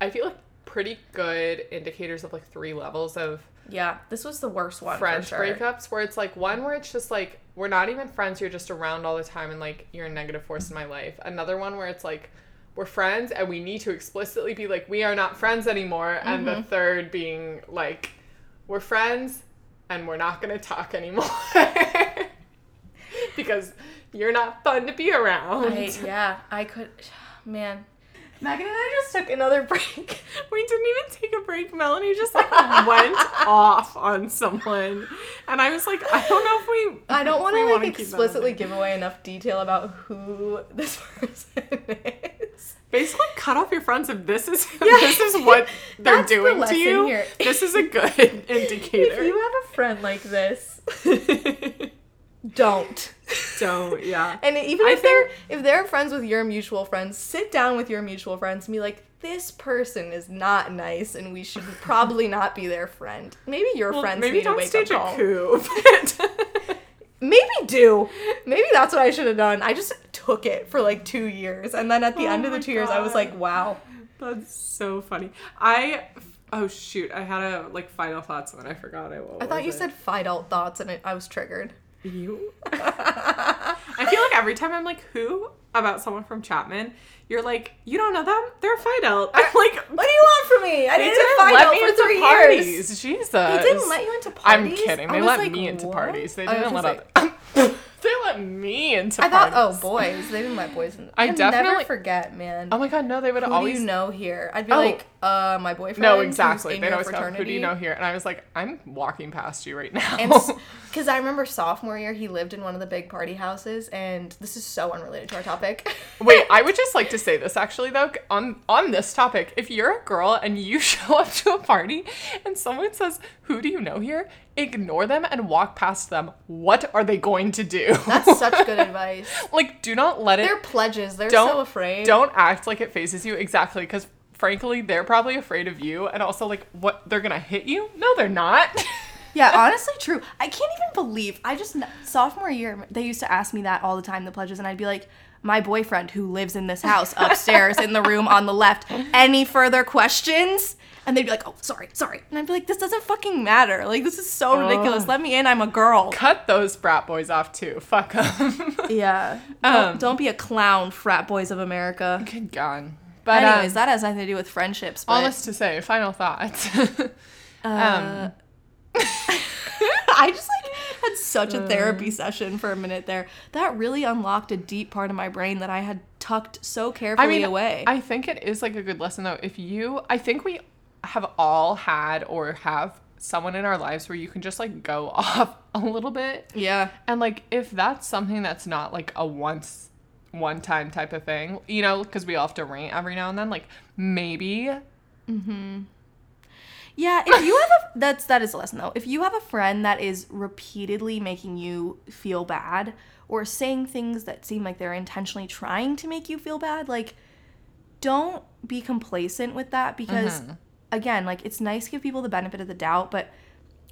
I feel like pretty good indicators of like three levels of Yeah, this was the worst one. friend for sure. breakups where it's like one where it's just like we're not even friends you're just around all the time and like you're a negative force in my life another one where it's like we're friends and we need to explicitly be like we are not friends anymore and Mm-hmm. the third being like we're friends and we're not going to talk anymore because you're not fun to be around I, yeah, I could. Man, Megan and I just took another break. we didn't even take a break melanie just like went off on someone and i was like i don't know if we I don't want to like explicitly give away enough detail about who this person is. Basically cut off your friends if this is Yeah. this is what they're That's the doing to you. here. This is a good indicator. If you have a friend like this, don't. Don't, yeah. And even I if they're if they're friends with your mutual friends, sit down with your mutual friends and be like, this person is not nice, and we should probably not be their friend. Maybe your Well, friends maybe need a don't wake stage up a call. coup. but- Maybe do. Maybe that's what I should have done. I just took it for like two years, and then at the Oh end of the oh my two years, I was like, wow. That's so funny. I oh shoot, I had a like final thoughts and then I forgot I what I thought you it? said fidel thoughts, and it, I was triggered. you. I feel like every time I'm like who about someone from Chapman, you're like you don't know them. They're out. I'm like What do you want from me? I didn't, didn't let out me for into three parties. years. Jesus. They didn't let you into parties. I'm kidding. They let like, me into what? parties. They didn't let other. They let me into I thought, parties. oh, boys. They didn't let boys in. I I'd never definitely- forget, man. Oh my god, no! They would Who always do you know here? I'd be Oh. like, uh, my boyfriend. No, exactly. Your always go, "Who do you know here?" And I was like, "I'm walking past you right now." And because I remember sophomore year, he lived in one of the big party houses, and this is so unrelated to our topic. Wait, I would just like to say this actually though on on this topic. If you're a girl and you show up to a party and someone says, "Who do you know here?" Ignore them and walk past them. What are they going to do? That's such good advice. like, do not let it. They're pledges. They're don't so afraid. Don't act like it phases you exactly because. Frankly, they're probably afraid of you, and also like, what they're gonna hit you? No, they're not. Yeah, honestly, true. I can't even believe. I just sophomore year they used to ask me that all the time, the pledges, and I'd be like, "My boyfriend who lives in this house upstairs in the room on the left. Any further questions?" And they'd be like, "Oh, sorry, sorry," and I'd be like, "This doesn't fucking matter. Like, this is so ridiculous. Let me in. I'm a girl." Cut those frat boys off too. Fuck them. Yeah. Don't, Um, don't be a clown, frat boys of America. Good God. But Anyways, um, that has nothing to do with friendships. But all this to say, final thoughts. Uh, um, I just like had such a therapy session for a minute there. That really unlocked a deep part of my brain that I had tucked so carefully I mean, away. I think it is like a good lesson though. If you, I think we have all had or have someone in our lives where you can just like go off a little bit. yeah. And like, if that's something that's not like a once, one time type of thing, you know, because we all have to rant every now and then, like maybe Mhm. Yeah, if you have a that's that is a lesson though. If you have a friend that is repeatedly making you feel bad or saying things that seem like they're intentionally trying to make you feel bad, like don't be complacent with that because again, like it's nice to give people the benefit of the doubt, but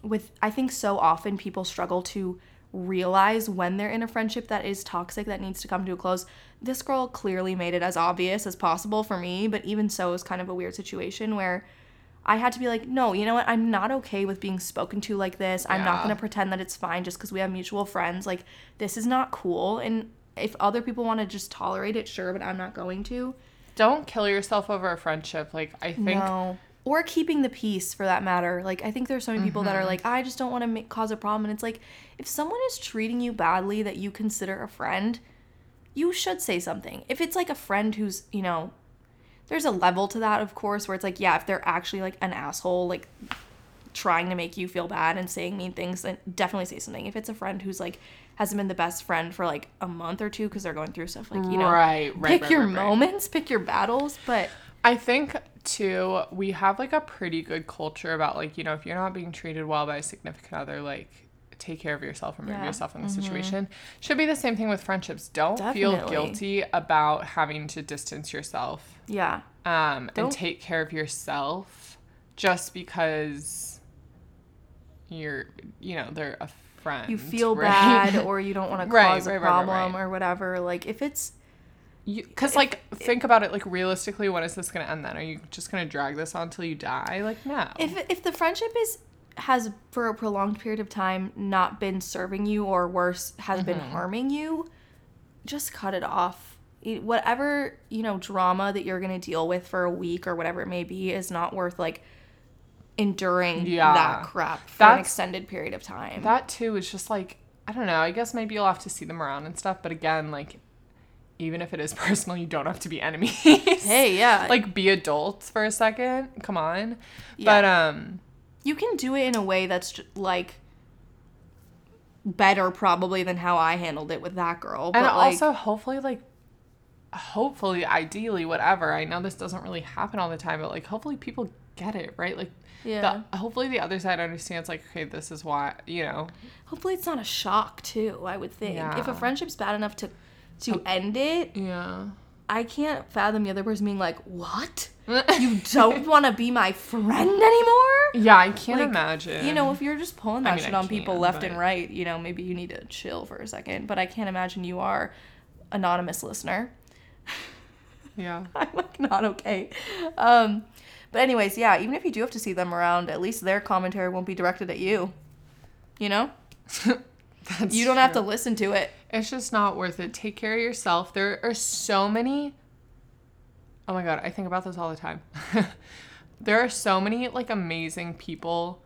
with I think so often people struggle to realize when they're in a friendship that is toxic that needs to come to a close. This girl clearly made it as obvious as possible for me, but even so it was kind of a weird situation where I had to be like, no, you know what? I'm not okay with being spoken to like this. I'm not going to pretend that it's fine just because we have mutual friends. Like, this is not cool. And if other people want to just tolerate it, sure, but I'm not going to. don't kill yourself over a friendship. Like, I think no. Or keeping the peace for that matter. Like, I think there's so many people Mm-hmm. that are like, I just don't want to make, cause a problem. And it's like, if someone is treating you badly that you consider a friend, you should say something. If it's like a friend who's, you know, there's a level to that, of course, where it's like, yeah, if they're actually like an asshole, like trying to make you feel bad and saying mean things, then definitely say something. If it's a friend who's like hasn't been the best friend for like a month or two because they're going through stuff, like you know, Right, right, pick right, your right, right. moments, pick your battles. But I think too, we have like a pretty good culture about like, you know, if you're not being treated well by a significant other, like take care of yourself, remove Yeah. Mm-hmm. yourself from the situation. Should be the same thing with friendships. Don't feel guilty about having to distance yourself yeah, um, and Don't- take care of yourself just because you're, you know, they're a friend. you feel right? bad or you don't want to cause right, a right, right, problem or whatever. Like if it's because like think about it like realistically when is this gonna end then are you just gonna drag this on until you die like no If if the friendship is has for a prolonged period of time not been serving you or worse has been mm-hmm. harming you, just cut it off. Whatever, you know, drama that you're going to deal with for a week or whatever it may be is not worth like enduring Yeah. that crap for an extended period of time. that too is just like i don't know i guess maybe you'll have to see them around and stuff but again like even if it is personal you don't have to be enemies hey, yeah. like be adults for a second come on Yeah. but um you can do it in a way that's ju- like better probably than how I handled it with that girl. But and like, also hopefully like hopefully ideally whatever i know this doesn't really happen all the time but like hopefully people get it right like yeah. the, hopefully the other side understands like okay this is why you know Hopefully it's not a shock too, I would think. If a friendship's bad enough to to end it, yeah I can't fathom the other person being like, "What? You don't want to be my friend anymore?" yeah i can't Like, imagine You know, if you're just pulling I that mean, shit on people left and right, you know, maybe you need to chill for a second. But I can't imagine you are anonymous listener. yeah I'm like not okay. Um, but anyways, yeah, even if you do have to see them around, at least their commentary won't be directed at you. You know, That's you don't have to listen to it. It's just not worth it. Take care of yourself. There are so many. Oh my god, I think about this all the time. there are so many like amazing people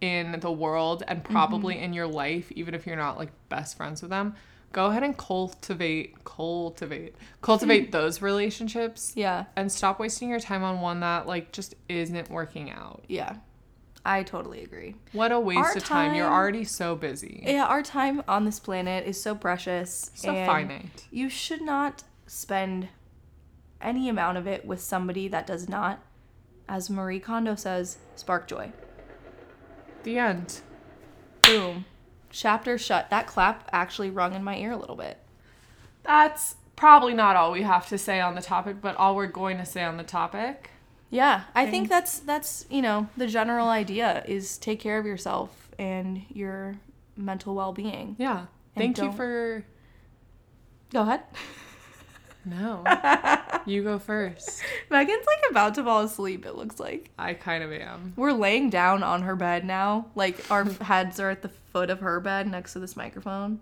in the world and probably Mm-hmm. in your life, even if you're not like best friends with them. Go ahead and cultivate, cultivate, cultivate those relationships Yeah, and stop wasting your time on one that like just isn't working out. yeah, I totally agree. What a waste Our of time. You're already so busy. Yeah, our time on this planet is so precious. so and finite. You should not spend any amount of it with somebody that does not, as Marie Kondo says, spark joy. The end. Boom. Chapter shut. That clap actually rung in my ear a little bit. That's probably not all we have to say on the topic, but all we're going to say on the topic. Yeah, I think that's that's you know the general idea is take care of yourself and your mental well being. Yeah. Thank you don't- for. Go ahead. No. you go first. Megan's like about to fall asleep. It looks like I kind of am. we're laying down on her bed now. Like our heads are at the foot of her bed next to this microphone.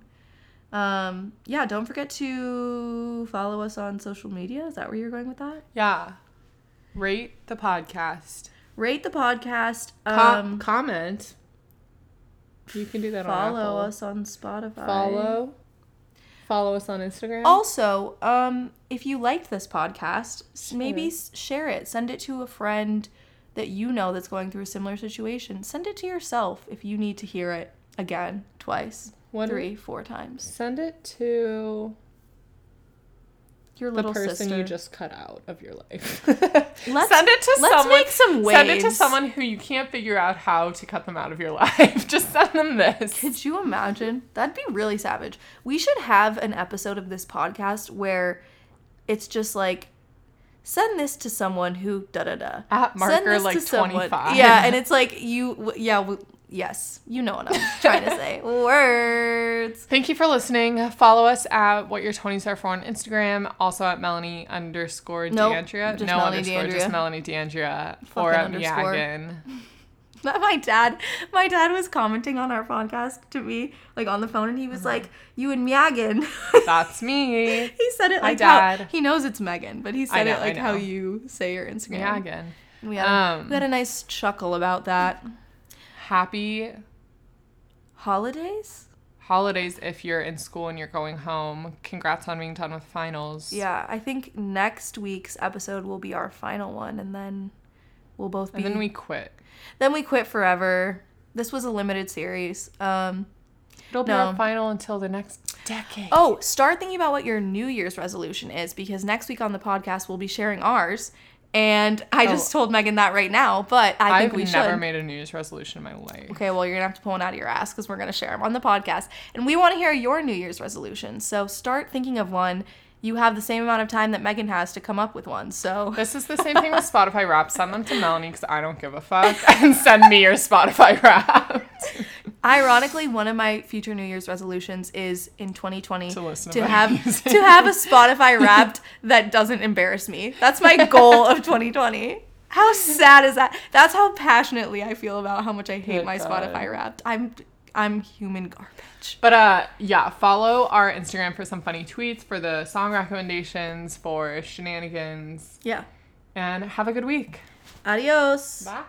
Um, yeah, don't forget to follow us on social media. Is that where you're going with that? Yeah. Rate the podcast. Rate the podcast. Com- Um, comment. You can do that follow Apple. us on Spotify. Follow. Follow us on Instagram. Also, um, if you liked this podcast, maybe share it. Send it to a friend that you know that's going through a similar situation. Send it to yourself if you need to hear it again, twice, One- three, four times. Send it to Your the person sister. you just cut out of your life. Let's- send it to someone. let's someone. make some waves. Send it to someone who you can't figure out how to cut them out of your life. just send them this. Could you imagine? That'd be really savage. We should have an episode of this podcast where it's just like send this to someone who da da da. At marker like to someone- 25. Yeah, and it's like you yeah, yes, you know what I'm trying to say. Words. Thank you for listening. Follow us at what your 20s are for on Instagram. Also at Melanie underscore Nope, Deandria. no Melanie underscore, just Melanie Deandria. Or at underscore. Megan. My dad, my dad was commenting on our podcast to me, like on the phone, and he was like, "You and Megan." That's me. he said it like how Dad. he knows it's Megan, but he said know, it like how you say your Instagram. Megan. We had, Um, we had a nice chuckle about that. Happy Holidays? holidays if you're in school and you're going home. Congrats on being done with finals. Yeah, I think next week's episode will be our final one, and then we'll both be. And then we quit. then we quit forever. This was a limited series. Um, It'll be No. our final until the next decade. oh, start thinking about what your New Year's resolution is because next week on the podcast we'll be sharing ours. And I oh. just told Megan that right now, but I think I've we never should. made a New Year's resolution in my life. Okay, well, you're gonna have to pull one out of your ass because we're gonna share them on the podcast, and we want to hear your New Year's resolution. So start thinking of one. You have the same amount of time that Megan has to come up with one. So This is the same thing with Spotify Wrapped. Send them to Melanie because I don't give a fuck. And send me your Spotify Wrapped. Ironically, one of my future New Year's resolutions is in 2020 To to to have music. to have a Spotify Wrapped that doesn't embarrass me. That's my goal of 2020. How sad is that? That's how passionately I feel about how much I hate Good my God. Spotify Wrapped. I'm I'm human garbage. But uh yeah, follow our Instagram for some funny tweets, for the song recommendations, for shenanigans, Yeah. and have a good week. Adios. Bye.